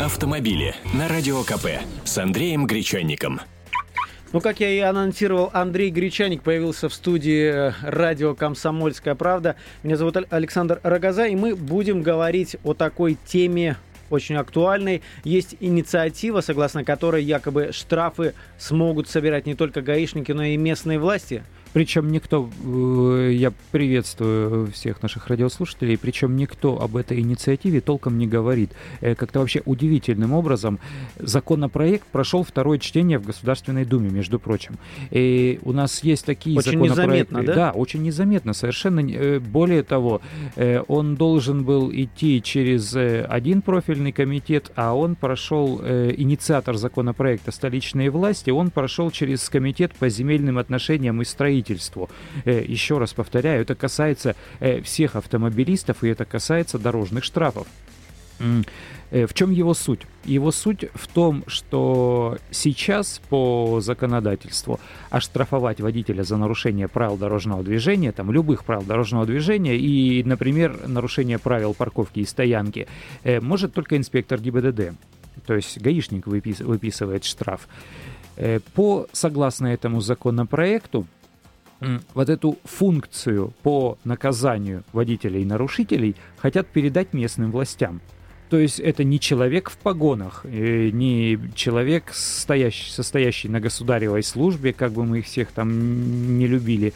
Автомобили на Радио КП с Андреем Гречанником. Ну, как я и анонсировал, Андрей Гречаник появился в студии э, радио «Комсомольская правда». Меня зовут Александр Рогоза, и мы будем говорить о такой теме очень актуальной. Есть инициатива, согласно которой якобы штрафы смогут собирать не только гаишники, но и местные власти – причем никто, э, я приветствую всех наших радиослушателей, причем никто об этой инициативе толком не говорит. Э, как-то вообще удивительным образом законопроект прошел второе чтение в Государственной Думе, между прочим. И у нас есть такие очень законопроекты. Незаметно, да? да, очень незаметно, совершенно. Э, более того, он должен был идти через один профильный комитет, а он прошел, инициатор законопроекта столичные власти, он прошел через комитет по земельным отношениям и строительству строительству. Э, еще раз повторяю, это касается э, всех автомобилистов и это касается дорожных штрафов. Э, в чем его суть? Его суть в том, что сейчас по законодательству оштрафовать водителя за нарушение правил дорожного движения, там любых правил дорожного движения и, например, нарушение правил парковки и стоянки, может только инспектор ГИБДД. То есть гаишник выписывает штраф. По, согласно этому законопроекту, вот эту функцию по наказанию водителей и нарушителей хотят передать местным властям. То есть это не человек в погонах, э, не человек, стоящий, состоящий на государевой службе, как бы мы их всех там не любили,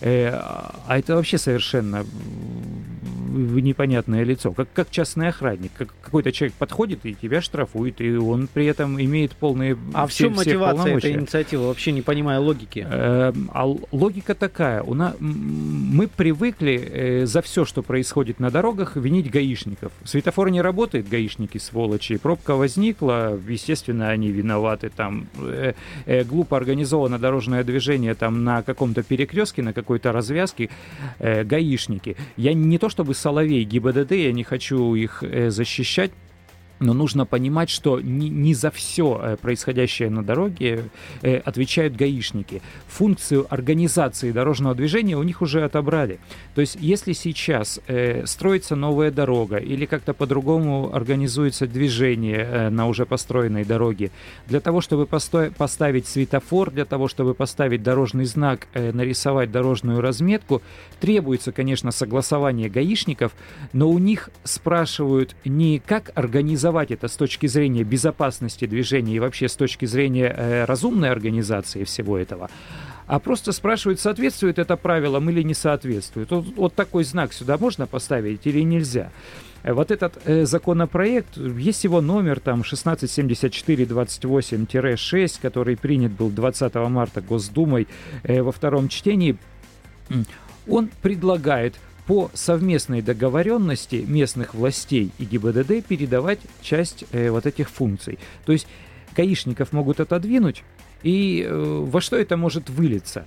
э, а это вообще совершенно непонятное лицо, как, как частный охранник. Как, какой-то человек подходит и тебя штрафует, и он при этом имеет полные А все, в чем мотивация этой инициативы? Вообще не понимаю логики. Э, а логика такая. У нас, мы привыкли э, за все, что происходит на дорогах, винить гаишников. Светофор не работает, гаишники сволочи. Пробка возникла, естественно, они виноваты. Там э, э, глупо организовано дорожное движение там на каком-то перекрестке, на какой-то развязке, э, гаишники. Я не то чтобы соловей ГИБДД, я не хочу их э, защищать, но нужно понимать, что не, не за все э, происходящее на дороге э, отвечают гаишники. Функцию организации дорожного движения у них уже отобрали. То есть, если сейчас э, строится новая дорога или как-то по-другому организуется движение на уже построенной дороге, для того, чтобы поставить светофор, для того, чтобы поставить дорожный знак, нарисовать дорожную разметку, требуется, конечно, согласование гаишников, но у них спрашивают не как организовать трактовать это с точки зрения безопасности движения и вообще с точки зрения э, разумной организации всего этого, а просто спрашивают, соответствует это правилам или не соответствует. Вот, вот такой знак сюда можно поставить или нельзя. Вот этот э, законопроект, есть его номер там 1674-28-6, который принят был 20 марта Госдумой э, во втором чтении, он предлагает по совместной договоренности местных властей и ГИБДД передавать часть э, вот этих функций. То есть гаишников могут отодвинуть, и э, во что это может вылиться?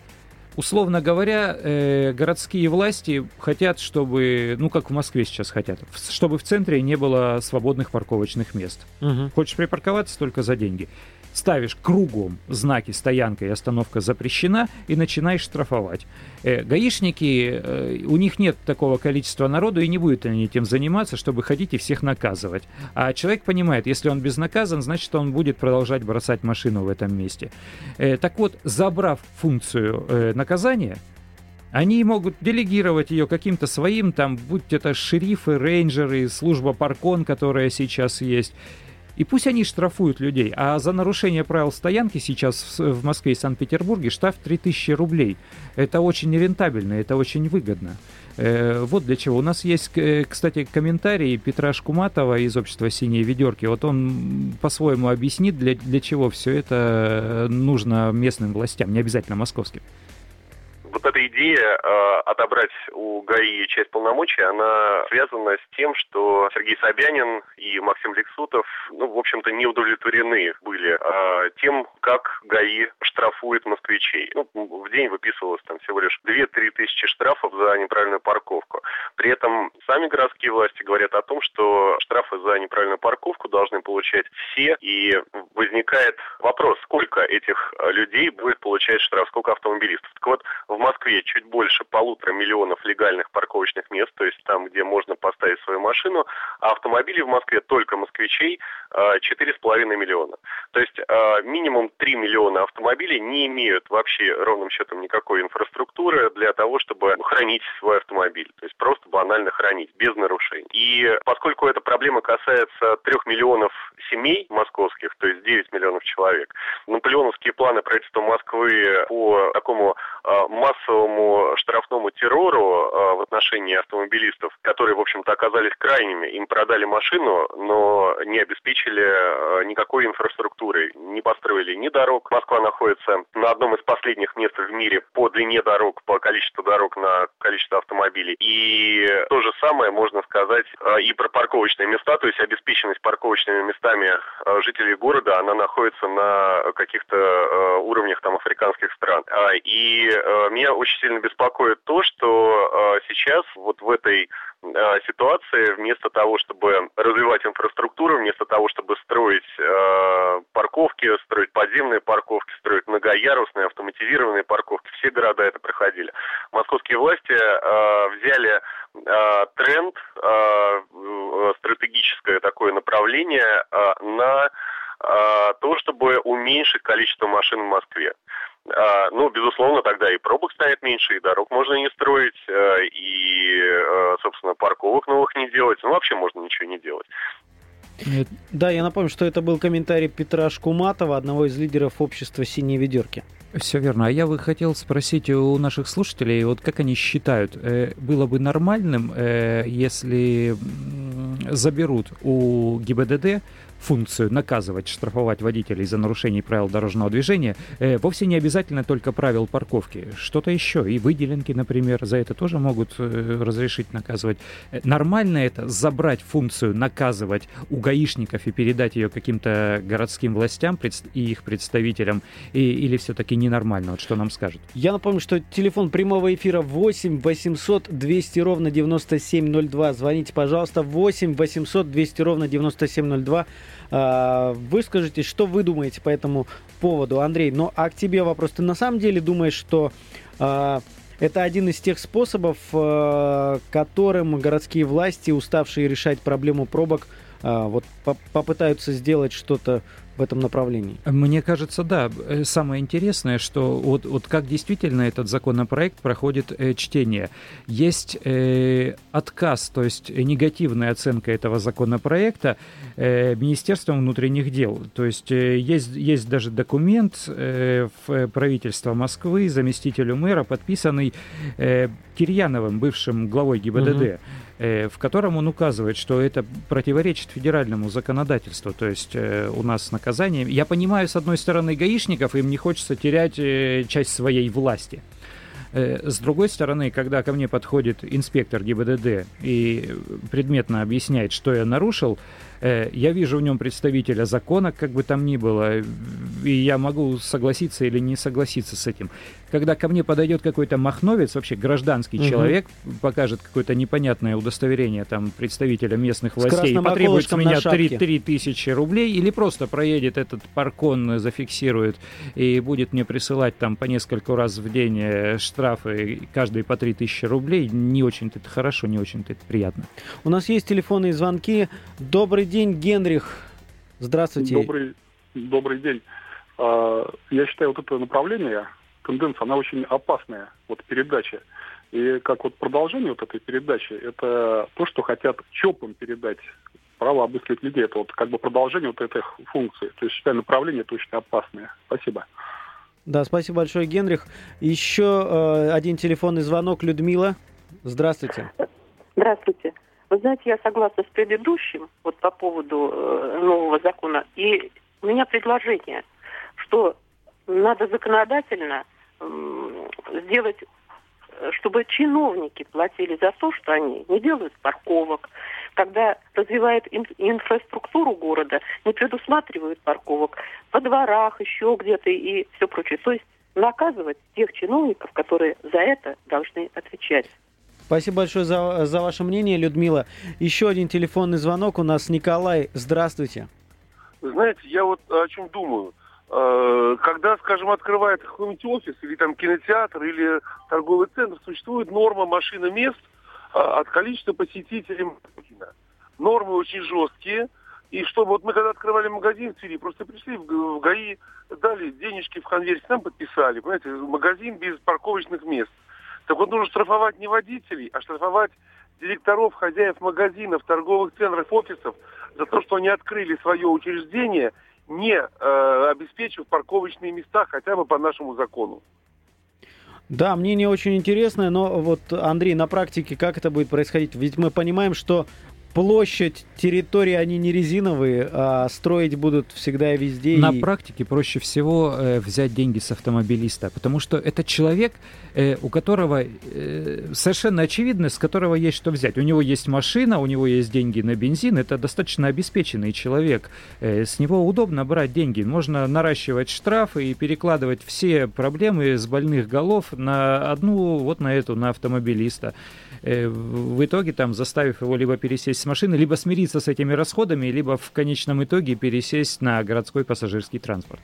Условно говоря, э, городские власти хотят, чтобы, ну как в Москве сейчас хотят, чтобы в центре не было свободных парковочных мест. Угу. Хочешь припарковаться только за деньги ставишь кругом знаки «стоянка» и «остановка запрещена» и начинаешь штрафовать. Э, гаишники, э, у них нет такого количества народу и не будут они этим заниматься, чтобы ходить и всех наказывать. А человек понимает, если он безнаказан, значит он будет продолжать бросать машину в этом месте. Э, так вот, забрав функцию наказания, они могут делегировать ее каким-то своим, там, будь это шерифы, рейнджеры, служба паркон, которая сейчас есть, и пусть они штрафуют людей. А за нарушение правил стоянки сейчас в Москве и Санкт-Петербурге штраф 3000 рублей. Это очень рентабельно, это очень выгодно. Э, вот для чего. У нас есть, э, кстати, комментарий Петра Шкуматова из общества «Синие ведерки». Вот он по-своему объяснит, для, для чего все это нужно местным властям, не обязательно московским эта идея э, отобрать у ГАИ часть полномочий, она связана с тем, что Сергей Собянин и Максим Лексутов, ну, в общем-то, не удовлетворены были э, тем, как ГАИ штрафует москвичей. Ну, в день выписывалось там всего лишь 2-3 тысячи штрафов за неправильную парковку. При этом сами городские власти говорят о том, что штрафы за неправильную парковку должны получать все, и возникает вопрос, сколько этих людей будет получать штраф, сколько автомобилистов. Так вот, в Москве Москве чуть больше полутора миллионов легальных парковочных мест, то есть там, где можно поставить свою машину, а автомобилей в Москве только москвичей четыре с половиной миллиона. То есть минимум 3 миллиона автомобилей не имеют вообще ровным счетом никакой инфраструктуры для того, чтобы хранить свой автомобиль. То есть просто банально хранить, без нарушений. И поскольку эта проблема касается трех миллионов семей московских, то есть 9 миллионов человек, наполеоновские планы правительства Москвы по такому а, массовому штрафному террору в отношении автомобилистов, которые, в общем-то, оказались крайними. Им продали машину, но не обеспечили а, никакой инфраструктурой, не построили ни дорог. Москва находится на одном из последних мест в мире по длине дорог, по количеству дорог на количество автомобилей. И то же самое можно сказать и про парковочные места, то есть обеспеченность парковочными местами жителей города, она находится на каких-то уровнях там африканских стран. И Э, меня очень сильно беспокоит то, что э, сейчас вот в этой э, ситуации вместо того, чтобы развивать инфраструктуру, вместо того, чтобы строить парковки, строить подземные парковки, строить многоярусные автоматизированные парковки, все города это проходили. Московские власти взяли тренд, стратегическое такое направление на то, чтобы уменьшить количество машин в Москве. А, ну, безусловно, тогда и пробок станет меньше, и дорог можно не строить, э, и, э, собственно, парковок новых не делать. Ну, вообще можно ничего не делать. Да, я напомню, что это был комментарий Петра Шкуматова, одного из лидеров общества «Синие ведерки». Все верно. А я бы хотел спросить у наших слушателей, вот как они считают, э, было бы нормальным, если заберут у ГИБДД функцию наказывать, штрафовать водителей за нарушение правил дорожного движения, э, вовсе не обязательно только правил парковки. Что-то еще. И выделенки, например, за это тоже могут э, разрешить наказывать. Э, нормально это забрать функцию наказывать у гаишников и передать ее каким-то городским властям и их представителям, и, или все-таки ненормально? Вот что нам скажут? Я напомню, что телефон прямого эфира 8 800 200 ровно 9702. Звоните, пожалуйста, 8 800 200 ровно 9702. А, выскажитесь, что вы думаете по этому поводу, Андрей. Ну, а к тебе вопрос. Ты на самом деле думаешь, что а, это один из тех способов, а, которым городские власти, уставшие решать проблему пробок, вот попытаются сделать что-то в этом направлении? Мне кажется, да. Э, самое интересное, что вот, вот как действительно этот законопроект проходит э, чтение. Есть э, отказ, то есть негативная оценка этого законопроекта э, Министерством внутренних дел. То есть э, есть, есть даже документ э, в правительство Москвы, заместителю мэра, подписанный э, Кирьяновым, бывшим главой ГИБДД. Угу. Э, в котором он указывает, что это противоречит федеральному законодательству. То есть э, у нас наказание... Я понимаю, с одной стороны, гаишников, им не хочется терять э, часть своей власти. С другой стороны, когда ко мне подходит инспектор ГИБДД и предметно объясняет, что я нарушил, я вижу в нем представителя закона, как бы там ни было, и я могу согласиться или не согласиться с этим. Когда ко мне подойдет какой-то махновец, вообще гражданский угу. человек, покажет какое-то непонятное удостоверение там представителя местных властей, и потребует с меня 3, 3 тысячи рублей, или просто проедет этот паркон, зафиксирует и будет мне присылать там по несколько раз в день э, штрафы, каждый по 3 тысячи рублей, не очень-то это хорошо, не очень-то это приятно. У нас есть телефонные звонки. Добрый Добрый день, Генрих. Здравствуйте. Добрый, добрый день. А, я считаю, вот это направление, тенденция, она очень опасная, вот передача. И как вот продолжение вот этой передачи, это то, что хотят ЧОПам передать право обыскивать людей. Это вот как бы продолжение вот этой функции. То есть, считаю, направление это очень опасное. Спасибо. Да, спасибо большое, Генрих. Еще э, один телефонный звонок. Людмила, здравствуйте. Здравствуйте. Вы знаете, я согласна с предыдущим вот по поводу э, нового закона. И у меня предложение, что надо законодательно э, сделать, чтобы чиновники платили за то, что они не делают парковок, когда развивают ин- инфраструктуру города, не предусматривают парковок во дворах, еще где-то и все прочее. То есть наказывать тех чиновников, которые за это должны отвечать. Спасибо большое за, за ваше мнение, Людмила. Еще один телефонный звонок у нас. Николай, здравствуйте. Знаете, я вот о чем думаю. Э, когда, скажем, открывается какой-нибудь офис или там кинотеатр или торговый центр, существует норма машины мест а, от количества посетителей магазина. Нормы очень жесткие. И чтобы вот мы когда открывали магазин в Твери, просто пришли в ГАИ, дали денежки в конверте, нам подписали, понимаете, магазин без парковочных мест. Так вот нужно штрафовать не водителей, а штрафовать директоров, хозяев магазинов, торговых центров, офисов за то, что они открыли свое учреждение – не э, обеспечив парковочные места хотя бы по нашему закону. Да, мнение очень интересное, но вот, Андрей, на практике как это будет происходить? Ведь мы понимаем, что площадь, территории, они не резиновые, а строить будут всегда и везде. На и... практике проще всего э, взять деньги с автомобилиста, потому что это человек, э, у которого э, совершенно очевидно, с которого есть что взять. У него есть машина, у него есть деньги на бензин, это достаточно обеспеченный человек. Э, с него удобно брать деньги. Можно наращивать штрафы и перекладывать все проблемы с больных голов на одну, вот на эту, на автомобилиста. Э, в итоге там заставив его либо пересесть машины, либо смириться с этими расходами, либо в конечном итоге пересесть на городской пассажирский транспорт.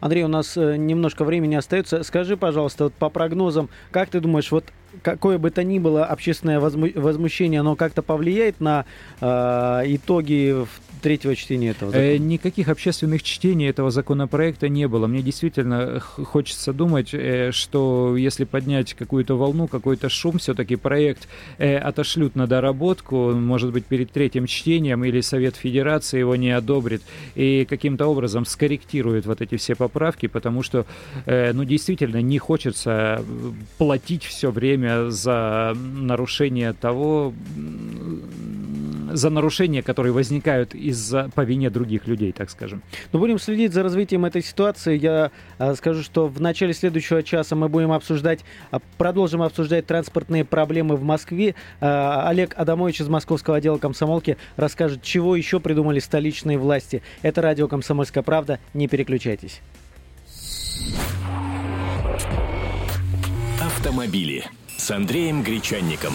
Андрей, у нас э, немножко времени остается. Скажи, пожалуйста, вот по прогнозам, как ты думаешь, вот какое бы то ни было общественное возмущение, оно как-то повлияет на э, итоги третьего чтения этого закона? Э, никаких общественных чтений этого законопроекта не было. Мне действительно хочется думать, э, что если поднять какую-то волну, какой-то шум, все-таки проект э, отошлют на доработку, может быть, перед третьим чтением, или Совет Федерации его не одобрит, и каким-то образом скорректирует вот эти все поправки, потому что, э, ну, действительно, не хочется платить все время за нарушение того, за нарушения, которые возникают из-за по вине других людей, так скажем. Но будем следить за развитием этой ситуации. Я а, скажу, что в начале следующего часа мы будем обсуждать, а, продолжим обсуждать транспортные проблемы в Москве. А, Олег Адамович из московского отдела комсомолки расскажет, чего еще придумали столичные власти. Это радио «Комсомольская правда». Не переключайтесь. Автомобили с Андреем Гречанником.